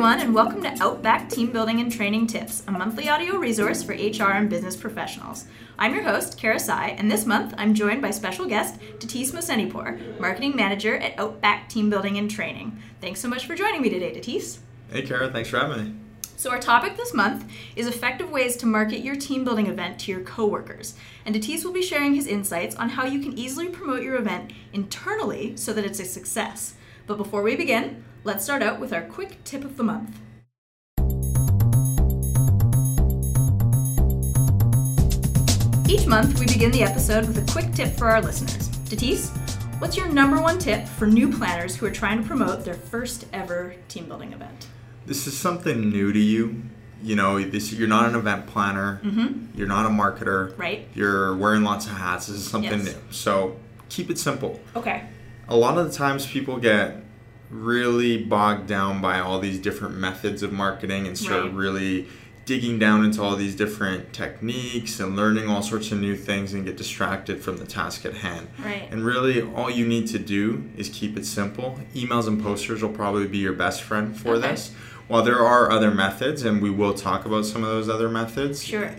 everyone, and welcome to Outback Team Building and Training Tips, a monthly audio resource for HR and business professionals. I'm your host, Kara Sai, and this month I'm joined by special guest Datis Mohsenipour, Marketing Manager at Outback Team Building and Training. Thanks so much for joining me today, Datis. Hey, Kara, thanks for having me. So, our topic this month is effective ways to market your team building event to your coworkers. And Datis will be sharing his insights on how you can easily promote your event internally so that it's a success. But before we begin, let's start out with our quick tip of the month. Each month, we begin the episode with a quick tip for our listeners. Datis, what's your number one tip for new planners who are trying to promote their first ever team building event? This is something new to you. You know, this you're not an event planner. Mm-hmm. You're not a marketer. Right. You're wearing lots of hats. This is something Yes. new. So keep it simple. Okay. A lot of the times people get really bogged down by all these different methods of marketing and start Right. really digging down into all these different techniques and learning all sorts of new things and get distracted from the task at hand. Right. And really, all you need to do is keep it simple. Emails and posters will probably be your best friend for Okay. this. While there are other methods, and we will talk about some of those other methods, Sure.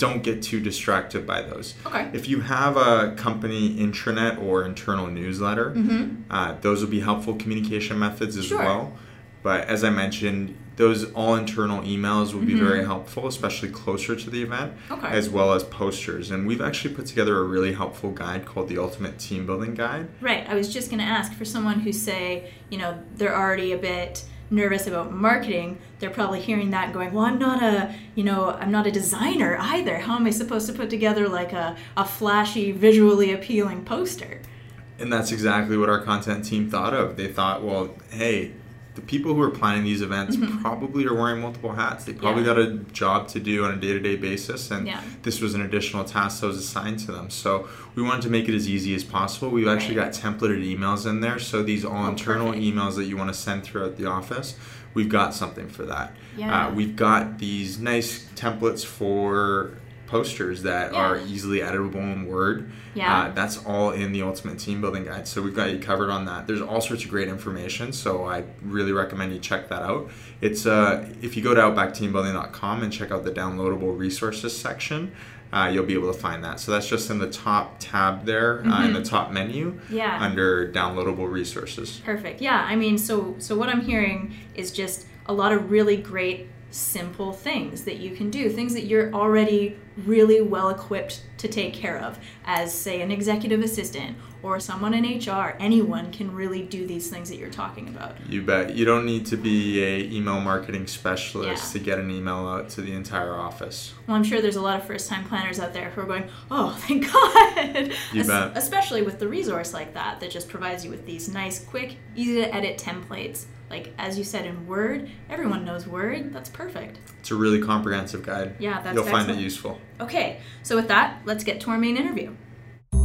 Don't get too distracted by those. Okay. If you have a company intranet or internal newsletter, Mm-hmm. uh, those will be helpful communication methods as Sure. well. But as I mentioned, those all internal emails will be Mhm. very helpful, especially closer to the event, Okay. as well as posters. And we've actually put together a really helpful guide called the Ultimate Team Building Guide. Right. I was just going to ask for someone who say, you know, they're already a bit nervous about marketing, they're probably hearing that and going, "Well, I'm not a, you know, I'm not a designer either. How am I supposed to put together like a, a flashy, visually appealing poster?" And that's exactly what our content team thought of. They thought, well, hey, the people who are planning these events probably are wearing multiple hats. They probably Mm-hmm. Yeah. got a job to do on a day to day basis, and Yeah. this was an additional task that was assigned to them. So we wanted to make it as easy as possible. We've actually Right. got templated emails in there. So these all Oh, internal perfect. emails that you want to send throughout the office, we've got something for that. Yeah. Uh, we've got these nice templates for posters that are easily editable in Word. Yeah. Uh, that's all in the Ultimate Team Building Guide. So we've got you covered on that. There's all sorts of great information. So I really recommend you check that out. It's uh, if you go to outbackteambuilding.com and check out the downloadable resources section, uh, you'll be able to find that. So that's just in the top tab there uh, in the top menu Mm-hmm. Yeah. under downloadable resources. Perfect. Yeah, I mean, so so what I'm hearing is just a lot of really great simple things that you can do, things that you're already really well equipped to take care of as say an executive assistant or someone in HR. Anyone can really do these things that you're talking about. You bet. You don't need to be a email marketing specialist Yeah. to get an email out to the entire office. Well, I'm sure there's a lot of first-time planners out there who are going, "Oh, thank God!" You Es- bet. Especially with the resource like that that just provides you with these nice, quick, easy to edit templates. Like as you said in Word, everyone knows Word. That's perfect. It's a really comprehensive guide. Yeah, that's You'll find excellent. it useful. Okay, so with that, let's get to our main interview. All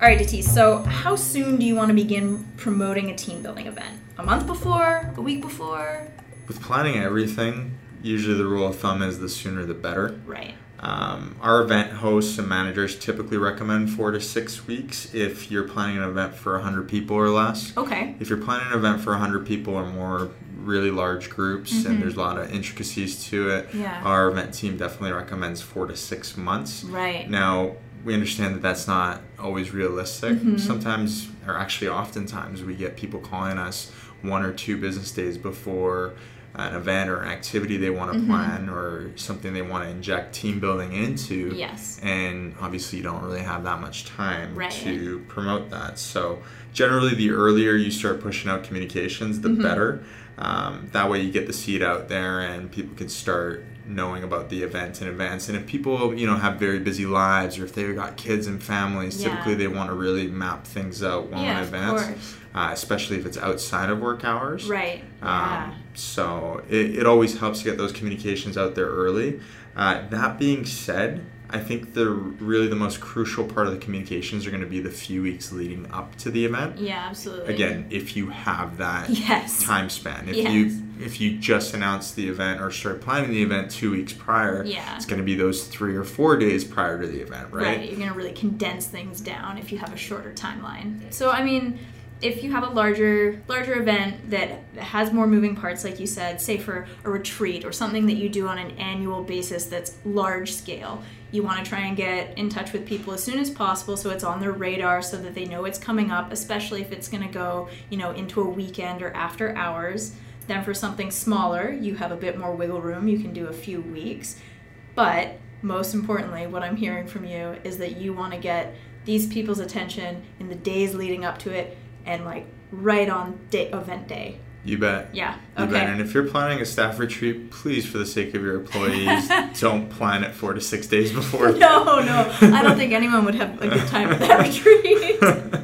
right, Datis, so how soon do you want to begin promoting a team building event? A month before? A week before? With planning everything, usually the rule of thumb is the sooner the better. Right. Um, our event hosts and managers typically recommend four to six weeks if you're planning an event for 100 people or less. Okay. If you're planning an event for 100 people or more, really large groups, and there's a lot of intricacies to it, Mm-hmm. Yeah. our event team definitely recommends four to six months. Right. Now, we understand that that's not always realistic. Mm-hmm. Sometimes, or actually, oftentimes, we get people calling us one or two business days before an event or an activity they want to Mm-hmm. plan or something they want to inject team building into. Yes. And obviously, you don't really have that much time Right. to promote that. So, generally, the earlier you start pushing out communications, Mm-hmm. the better. Um, that way, you get the seed out there and people can start knowing about the event in advance. And if people, you know, have very busy lives or if they've got kids and families, Yeah. typically they want to really map things out well Yeah, in advance. Uh, especially if it's outside of work hours. Right. Yeah. Um, so it, it always helps to get those communications out there early. Uh, that being said, I think the really the most crucial part of the communications are going to be the few weeks leading up to the event. yeah, absolutely. Again, if you have that Yes. time span, if Yes. you if you just announced the event or start planning the event two weeks prior, Yeah. it's going to be those three or four days prior to the event, right? Right. You're going to really condense things down if you have a shorter timeline. So, I mean, if you have a larger larger event that has more moving parts like you said say for a retreat or something that you do on an annual basis that's large scale you want to try and get in touch with people as soon as possible so it's on their radar so that they know it's coming up especially if it's going to go you know into a weekend or after hours. Then for something smaller you have a bit more wiggle room you can do a few weeks. But most importantly what i'm hearing from you is that you want to get these people's attention in the days leading up to it and like right on day, event day. You bet. Yeah. You Okay. bet. And if you're planning a staff retreat, please, for the sake of your employees, don't plan it four to six days before. no, no. I don't think anyone would have a good time at that retreat.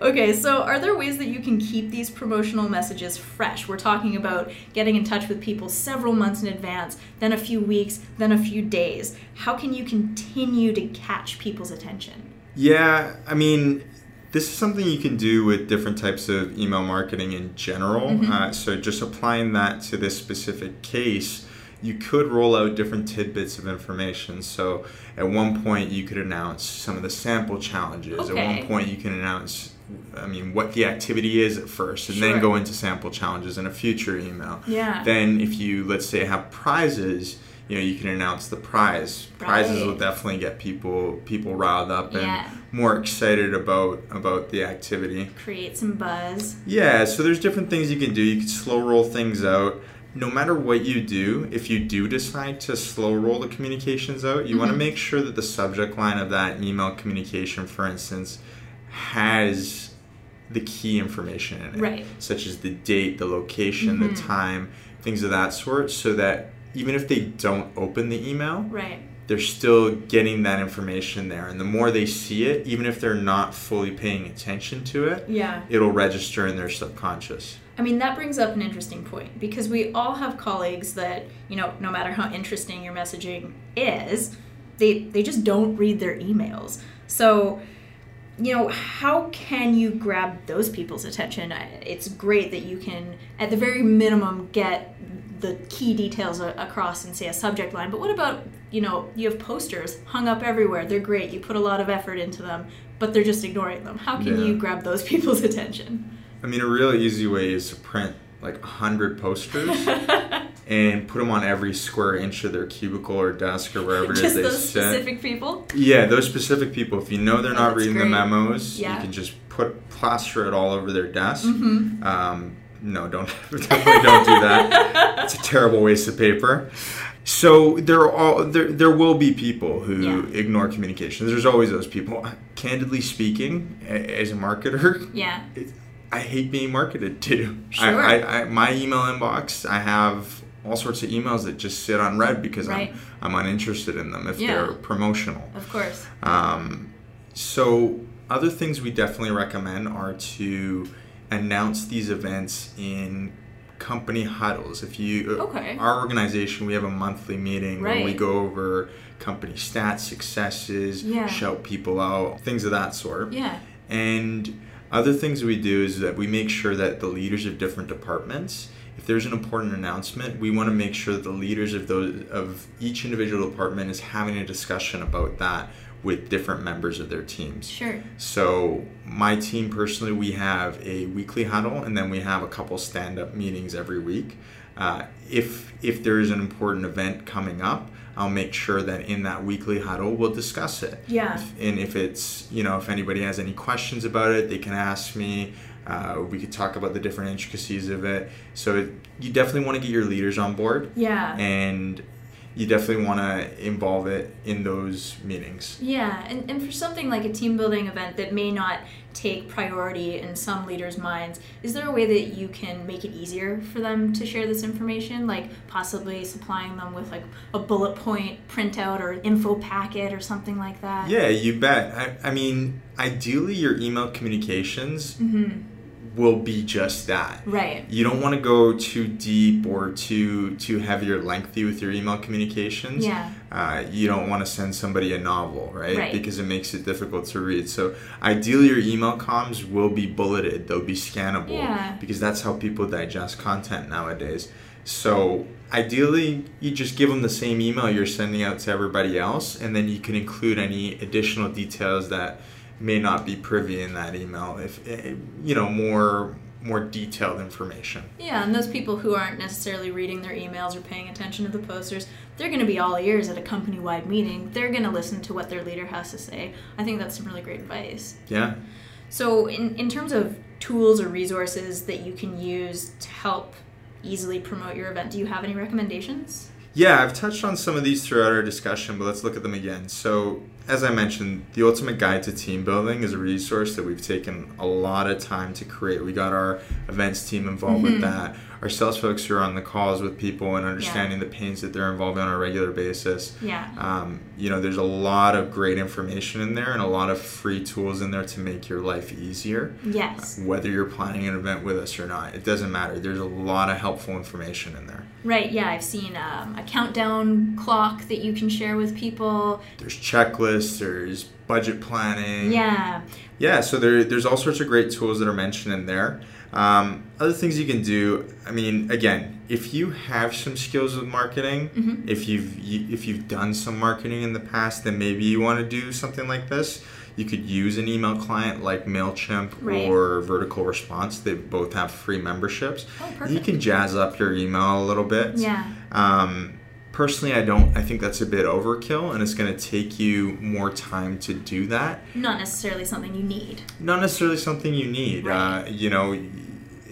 okay, so are there ways that you can keep these promotional messages fresh? We're talking about getting in touch with people several months in advance, then a few weeks, then a few days. How can you continue to catch people's attention? Yeah, I mean, this is something you can do with different types of email marketing in general. Uh, so, just applying that to this specific case, you could roll out different tidbits of information. So, at one point, you could announce some of the sample challenges. Okay. At one point, you can announce, I mean, what the activity is at first, and Sure. then go into sample challenges in a future email. Yeah. Then, if you, let's say, have prizes, you know, you can announce the prize. Prizes will definitely get people people riled up and Yeah. more excited about about the activity. Create some buzz. Yeah, so there's different things you can do. You can slow roll things out. No matter what you do, if you do decide to slow roll the communications out, you want to make sure that the subject line of that email communication, for instance, has the key information in it, Right. such as the date, the location, Mhm. the time, things of that sort, so that even if they don't open the email, Right. they're still getting that information there. And the more they see it, even if they're not fully paying attention to it, Yeah. it'll register in their subconscious. I mean, that brings up an interesting point because we all have colleagues that, you know, no matter how interesting your messaging is, they, they just don't read their emails. So, you know, how can you grab those people's attention? It's great that you can, at the very minimum, get the key details across and say a subject line. But what about, you know, you have posters hung up everywhere. They're great. You put a lot of effort into them, but they're just ignoring them. How can Yeah. you grab those people's attention? I mean, a real easy way is to print like a hundred posters and put them on every square inch of their cubicle or desk or wherever it is just they those sit. specific people. Yeah, those specific people. If you know they're Oh, not that's reading the memos, Yeah. you can just put plaster it all over their desk. Mm-hmm. Um, no, don't definitely don't do that. It's a terrible waste of paper. So there are all there there will be people who Yeah. ignore communications. There's always those people. Candidly speaking, as a marketer, Yeah. it, I hate being marketed to. Sure. I, I, I, my email inbox, I have all sorts of emails that just sit unread because Right. I'm, I'm uninterested in them if Yeah. they're promotional. Of course. Um, so, other things we definitely recommend are to announce these events in company huddles. If you, uh, Okay. our organization, we have a monthly meeting where we go over company stats, successes, Yeah. shout people out, things of that sort. Yeah. And other things we do is that we make sure that the leaders of different departments, if there's an important announcement, we want to make sure that the leaders of those of each individual department is having a discussion about that with different members of their teams. Sure. So my team personally, we have a weekly huddle, and then we have a couple stand-up meetings every week. Uh, if if there is an important event coming up, I'll make sure that in that weekly huddle we'll discuss it. Yeah. If- and if it's you know if anybody has any questions about it, they can ask me. Uh, we could talk about the different intricacies of it. So it, you definitely want to get your leaders on board, Yeah. and you definitely want to involve it in those meetings. Yeah, and, and for something like a team building event that may not take priority in some leaders' minds, is there a way that you can make it easier for them to share this information? Like possibly supplying them with like a bullet point printout or info packet or something like that? Yeah, you bet. I, I mean, ideally, your email communications Mm-hmm. Will be just that. Right. You don't want to go too deep or too too heavy or lengthy with your email communications. Yeah. Uh, you don't want to send somebody a novel, right? Right. Because it makes it difficult to read. So ideally, your email comms will be bulleted. They'll be scannable. Yeah. Because that's how people digest content nowadays. So ideally, you just give them the same email you're sending out to everybody else, and then you can include any additional details that may not be privy in that email if eh, you know more more detailed information. Yeah, and those people who aren't necessarily reading their emails or paying attention to the posters, they're going to be all ears at a company wide meeting. They're going to listen to what their leader has to say. I think that's some really great advice. Yeah. So, in, in terms of tools or resources that you can use to help easily promote your event, do you have any recommendations? Yeah, I've touched on some of these throughout our discussion, but let's look at them again. So, as I mentioned, the Ultimate Guide to Team Building is a resource that we've taken a lot of time to create. We got our events team involved Mm-hmm. with that. Our sales folks who are on the calls with people and understanding the pains that they're involved in on a regular basis. Yeah. Um, you know, there's a lot of great information in there and a lot of free tools in there to make your life easier. Yes. Whether you're planning an event with us or not, it doesn't matter. There's a lot of helpful information in there. Right, yeah, I've seen um, a countdown clock that you can share with people. There's checklists, there's budget planning. Yeah. Yeah, so there, there's all sorts of great tools that are mentioned in there. Um, other things you can do. I mean, again, if you have some skills with marketing, Mhm. if you've you, if you've done some marketing in the past, then maybe you want to do something like this. You could use an email client like Mailchimp Right. or Vertical Response. They both have free memberships. Oh, You can jazz up your email a little bit. Yeah. Um, personally, I don't. I think that's a bit overkill, and it's going to take you more time to do that. Not necessarily something you need. Not necessarily something you need. Right. Uh, you know,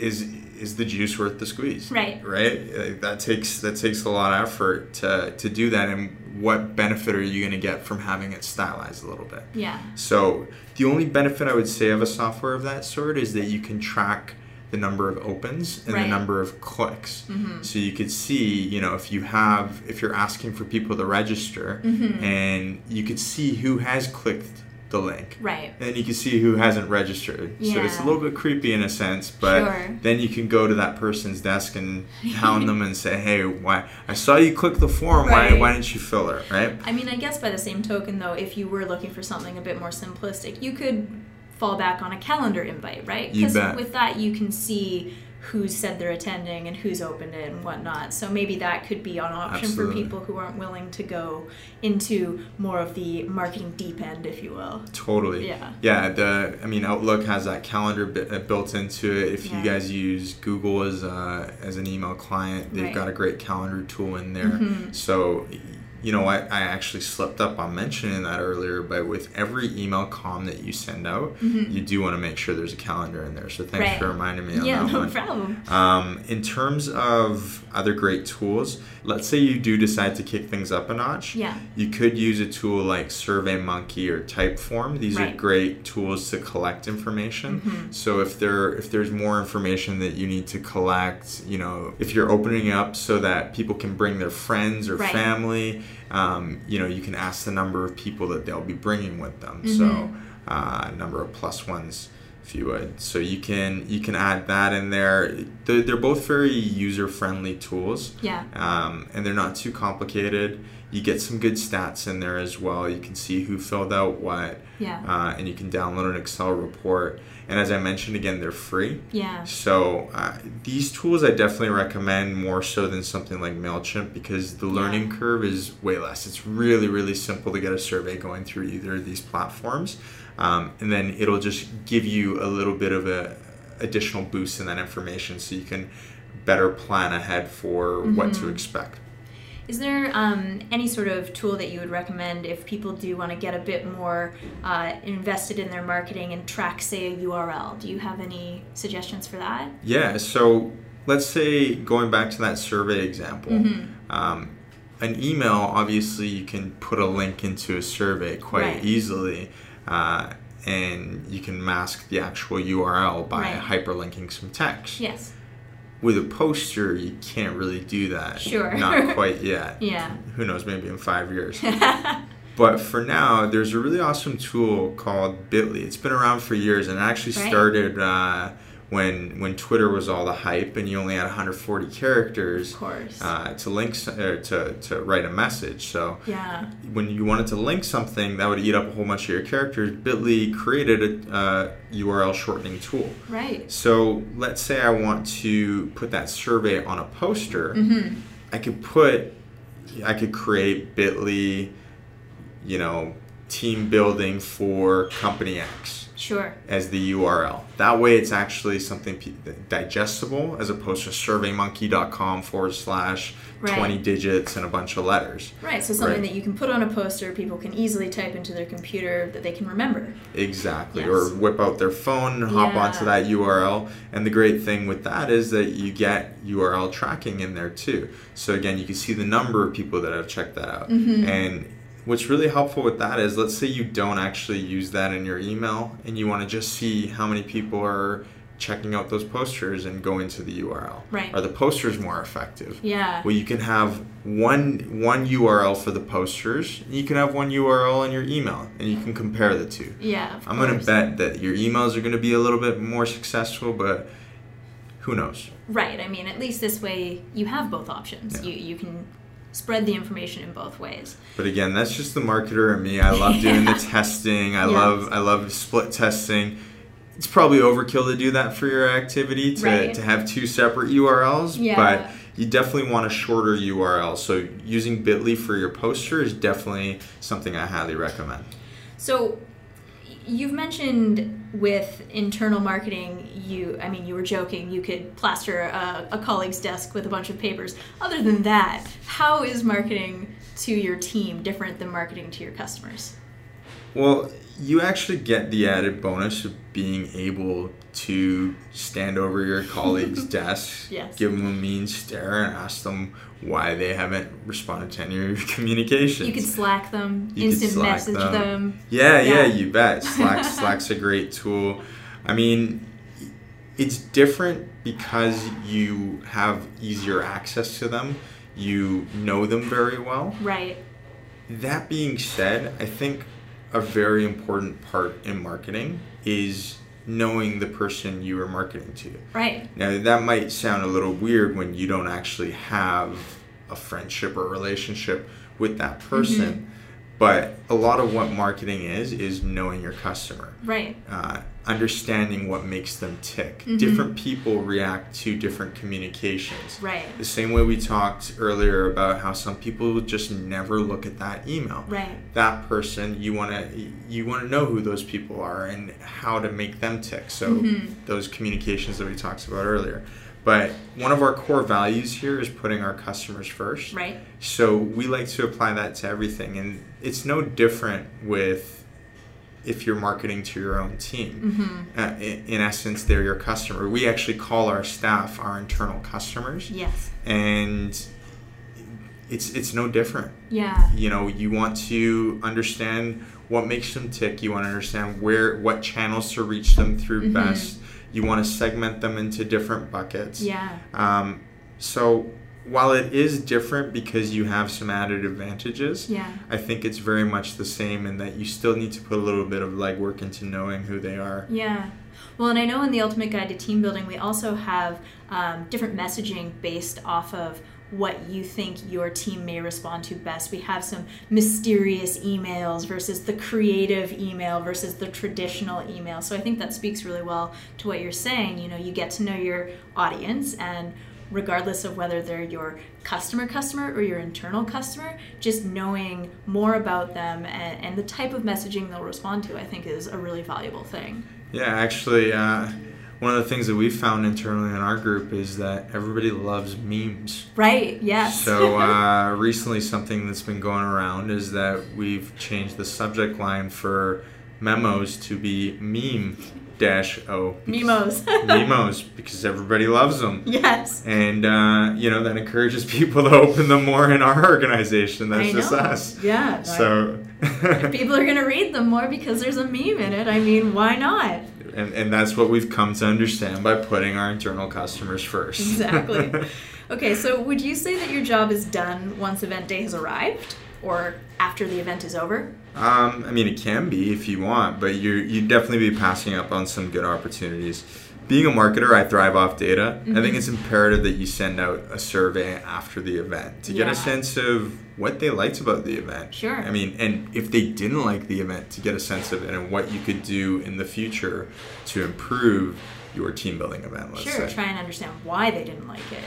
is is the juice worth the squeeze? Right. Right. Uh, that takes that takes a lot of effort to to do that, and what benefit are you going to get from having it stylized a little bit? Yeah. So the only benefit I would say of a software of that sort is that you can track the number of opens and the number of clicks. Mhm. So you could see, you know, if you have, if you're asking for people to register, Mhm. and you could see who has clicked the link. Right. And you can see who hasn't registered. So it's a little bit creepy in a sense, but Sure. then you can go to that person's desk and hound them and say, "Hey, why? I saw you click the form. Why? Right. Why didn't you fill it? Right? I mean, I guess by the same token, though, if you were looking for something a bit more simplistic, you could fall back on a calendar invite, right? Because with that, you can see who's said they're attending and who's opened it and whatnot. So maybe that could be an option Absolutely. for people who aren't willing to go into more of the marketing deep end, if you will. Totally. Yeah. Yeah. The I mean, Outlook has that calendar uh, built into it. If Yeah. you guys use Google as a, as an email client, they've Right. got a great calendar tool in there. Mhm. So. You know, I, I actually slipped up on mentioning that earlier, but with every email com that you send out, Mhm. you do want to make sure there's a calendar in there. So thanks Right. for reminding me on Yeah, that no one. problem. Um, in terms of other great tools, let's say you do decide to kick things up a notch. Yeah. You could use a tool like SurveyMonkey or Typeform. These are great tools to collect information. Mhm. So if there if there's more information that you need to collect, you know, if you're opening up so that people can bring their friends or Right. family, um, you know, you can ask the number of people that they'll be bringing with them. So Mhm. uh, number of plus ones if you would so you can you can add that in there they're, they're both very user friendly tools Yeah. um, and they're not too complicated you get some good stats in there as well you can see who filled out what Yeah. uh, and you can download an excel report and as i mentioned again they're free Yeah. so uh, these tools i definitely recommend more so than something like mailchimp because the learning Yeah. curve is way less it's really really simple to get a survey going through either of these platforms um, and then it'll just give you a little bit of a additional boost in that information so you can better plan ahead for what to Mhm. expect Is there um, any sort of tool that you would recommend if people do want to get a bit more uh, invested in their marketing and track, say, a URL? Do you have any suggestions for that? Yeah, so let's say going back to that survey example, Mhm. um, an email obviously you can put a link into a survey quite Right. easily, uh, and you can mask the actual URL by Right. hyperlinking some text. Yes. With a poster, you can't really do that. Sure. Not quite yet. Yeah. Who knows? Maybe in five years. But for now, there's a really awesome tool called Bitly. It's been around for years, and it actually Right. started uh, when when Twitter was all the hype, and you only had 140 characters uh, to link to to write a message. So yeah. when you wanted to link something that would eat up a whole bunch of your characters, Bitly created a uh, URL shortening tool. Right. So let's say I want to put that survey on a poster. Mm-hmm. I could put, I could create Bitly, you know, team building for company X Sure. as the URL. That way, it's actually something digestible as opposed to surveymonkey.com forward slash Right. 20 digits and a bunch of letters. Right, so something Right. that you can put on a poster, people can easily type into their computer that they can remember. Exactly. Yes. Or whip out their phone and hop Yeah. onto that URL. And the great thing with that is that you get URL tracking in there too. So again, you can see the number of people that have checked that out. Mm-hmm. And what's really helpful with that is let's say you don't actually use that in your email and you want to just see how many people are checking out those posters and going to the URL. Right. Are the posters more effective? Yeah. Well, you can have one one URL for the posters. and You can have one URL in your email, and you can compare the two. Yeah. Of I'm gonna bet that your emails are gonna be a little bit more successful, but who knows? Right. I mean, at least this way you have both options. Yeah. You you can spread the information in both ways. But again, that's just the marketer and me. I love doing the testing. I Yes. love I love split testing. It's probably overkill to do that for your activity to, Right. to have two separate URLs, Yeah. but you definitely want a shorter URL. So using Bitly for your poster is definitely something I highly recommend. So y- you've mentioned with internal marketing, you I mean, you were joking, you could plaster a, a colleague's desk with a bunch of papers. Other than that, how is marketing to your team different than marketing to your customers? Well, you actually get the added bonus of being able to stand over your colleague's desk, Yes. give them a mean stare, and ask them why they haven't responded to any of your communications. You could Slack them, You instant Slack message them. them. Yeah, yeah, Yeah. you bet. Slack, Slack's a great tool. I mean, it's different because you have easier access to them. You know them very well. Right. That being said, I think a very important part in marketing is knowing the person you are marketing to. Right. Now, that might sound a little weird when you don't actually have a friendship or relationship with that person, but a lot of what marketing is, is knowing your customer. Right. Uh, understanding what makes them tick. Mhm. Different people react to different communications. Right. The same way we talked earlier about how some people just never look at that email. Right. That person, you want to you want to know who those people are and how to make them tick. So Mhm. those communications that we talked about earlier. But one of our core values here is putting our customers first. Right. So we like to apply that to everything, and it's no different with if you're marketing to your own team. Mm-hmm. Uh, in, in essence, they're your customer. We actually call our staff our internal customers, Yes. and it's it's no different. Yeah. You know, you want to understand what makes them tick. You want to understand where what channels to reach them through Mhm. best. You want to segment them into different buckets. Yeah. Um, so while it is different because you have some added advantages, Yeah. I think it's very much the same in that you still need to put a little bit of legwork into knowing who they are. Yeah. Well, and I know in the Ultimate Guide to Team Building, we also have um, different messaging based off of what you think your team may respond to best. We have some mysterious emails versus the creative email versus the traditional email. So I think that speaks really well to what you're saying. You know, you get to know your audience and regardless of whether they're your customer customer or your internal customer just knowing more about them and, and the type of messaging they'll respond to i think is a really valuable thing Yeah, actually, uh, one of the things that we've found internally in our group is that everybody loves memes. Right, yes. So uh, recently, something that's been going around is that we've changed the subject line for memos to be meme dash o. Memos. Memos, because everybody loves them. yes. And, uh, you know, that encourages people to open them more in our organization. That's I just know. us. Yeah. So, People are going to read them more because there's a meme in it. I mean, why not? and, and that's what we've come to understand by putting our internal customers first. Exactly. Okay, so would you say that your job is done once event day has arrived or after the event is over? Um, I mean, it can be if you want, but you you definitely be passing up on some good opportunities. Being a marketer, I thrive off data. I think Mhm. it's imperative that you send out a survey after the event to get Yeah. a sense of what they liked about the event. Sure. I mean, and if they didn't like the event, to get a sense of it and what you could do in the future to improve your team building event. Let's Sure, say. try and understand why they didn't like it.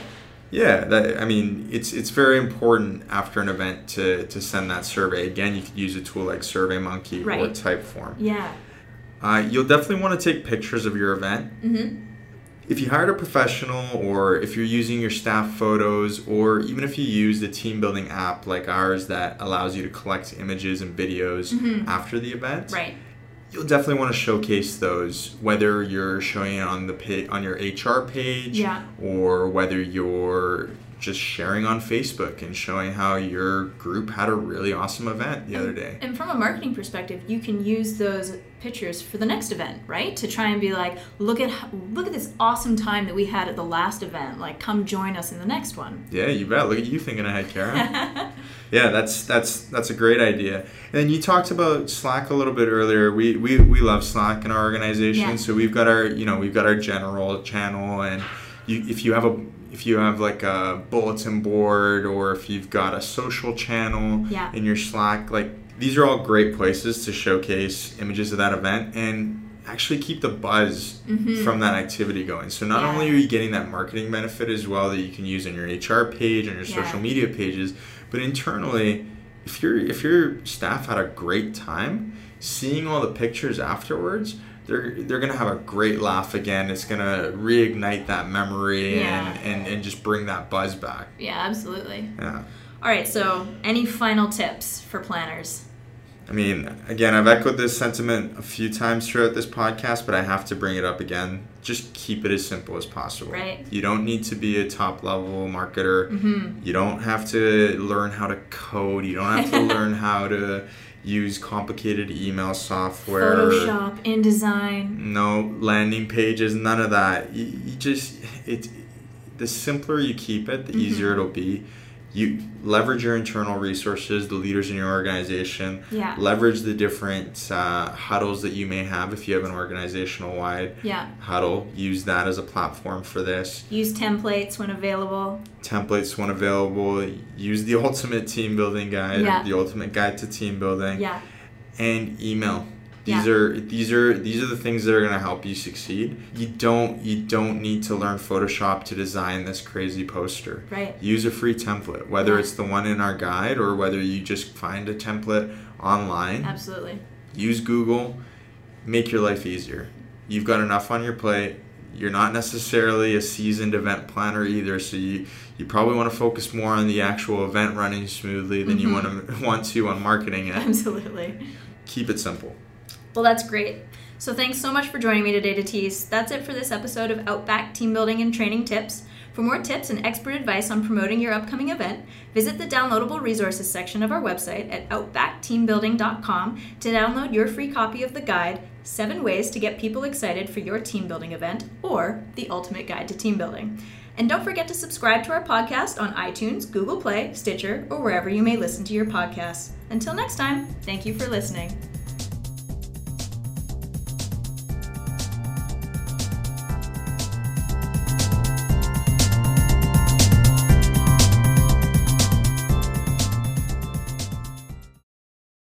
Yeah, that, I mean, it's it's very important after an event to, to send that survey. Again, you could use a tool like SurveyMonkey or Typeform. Yeah. Uh, you'll definitely want to take pictures of your event. Mm-hmm. If you hired a professional, or if you're using your staff photos, or even if you use the team building app like ours that allows you to collect images and videos Mhm. after the event, Right. You'll definitely want to showcase those. Whether you're showing it on the pa- on your HR page, Yeah. or whether you're just sharing on Facebook and showing how your group had a really awesome event the other day. And from a marketing perspective, you can use those pictures for the next event, right? To try and be like, look at look at this awesome time that we had at the last event. Like, come join us in the next one. Yeah, you bet. Look at you thinking ahead, Kara. Yeah, that's that's that's a great idea. And you talked about Slack a little bit earlier. We we, we love Slack in our organization. Yeah. So we've got our you know we've got our general channel, and you if you have a if you have like a bulletin board or if you've got a social channel Yeah. in your Slack, like these are all great places to showcase images of that event and actually keep the buzz Mhm. from that activity going. So not Yeah. only are you getting that marketing benefit as well that you can use on your HR page and your Yeah. social media pages, but internally, if your if your staff had a great time, seeing all the pictures afterwards, they're they're gonna have a great laugh again. It's gonna reignite that memory Yeah. and, and, and just bring that buzz back. Yeah, absolutely. Yeah. All right, so any final tips for planners? I mean, again, I've echoed this sentiment a few times throughout this podcast, but I have to bring it up again. Just keep it as simple as possible. Right. You don't need to be a top level marketer. Mm-hmm. You don't have to learn how to code. You don't have to learn how to use complicated email software. Photoshop, InDesign. No landing pages, none of that. You, you just it. The simpler you keep it, the Mhm. easier it'll be. You leverage your internal resources, the leaders in your organization. Yeah. Leverage the different uh, huddles that you may have if you have an organizational wide Yeah. huddle. Use that as a platform for this. Use templates when available. Templates when available. Use the ultimate team building guide, Yeah. the ultimate guide to team building, Yeah. and email. These Yeah. are these are these are the things that are going to help you succeed. You don't you don't need to learn Photoshop to design this crazy poster. Right. Use a free template, whether Yeah. it's the one in our guide or whether you just find a template online. Absolutely. use Google, make your life easier. You've got enough on your plate. You're not necessarily a seasoned event planner either, so you, you probably want to focus more on the actual event running smoothly than you Mhm. want to want to on marketing it. Absolutely. Keep it simple. Well, that's great. So thanks so much for joining me today Datis. That's it for this episode of Outback Team Building and Training Tips. For more tips and expert advice on promoting your upcoming event, visit the downloadable resources section of our website at outbackteambuilding.com to download your free copy of the guide, Seven Ways to Get People Excited for Your Team Building Event, or The Ultimate Guide to Team Building. And don't forget to subscribe to our podcast on iTunes, Google Play, Stitcher, or wherever you may listen to your podcasts. Until next time, thank you for listening.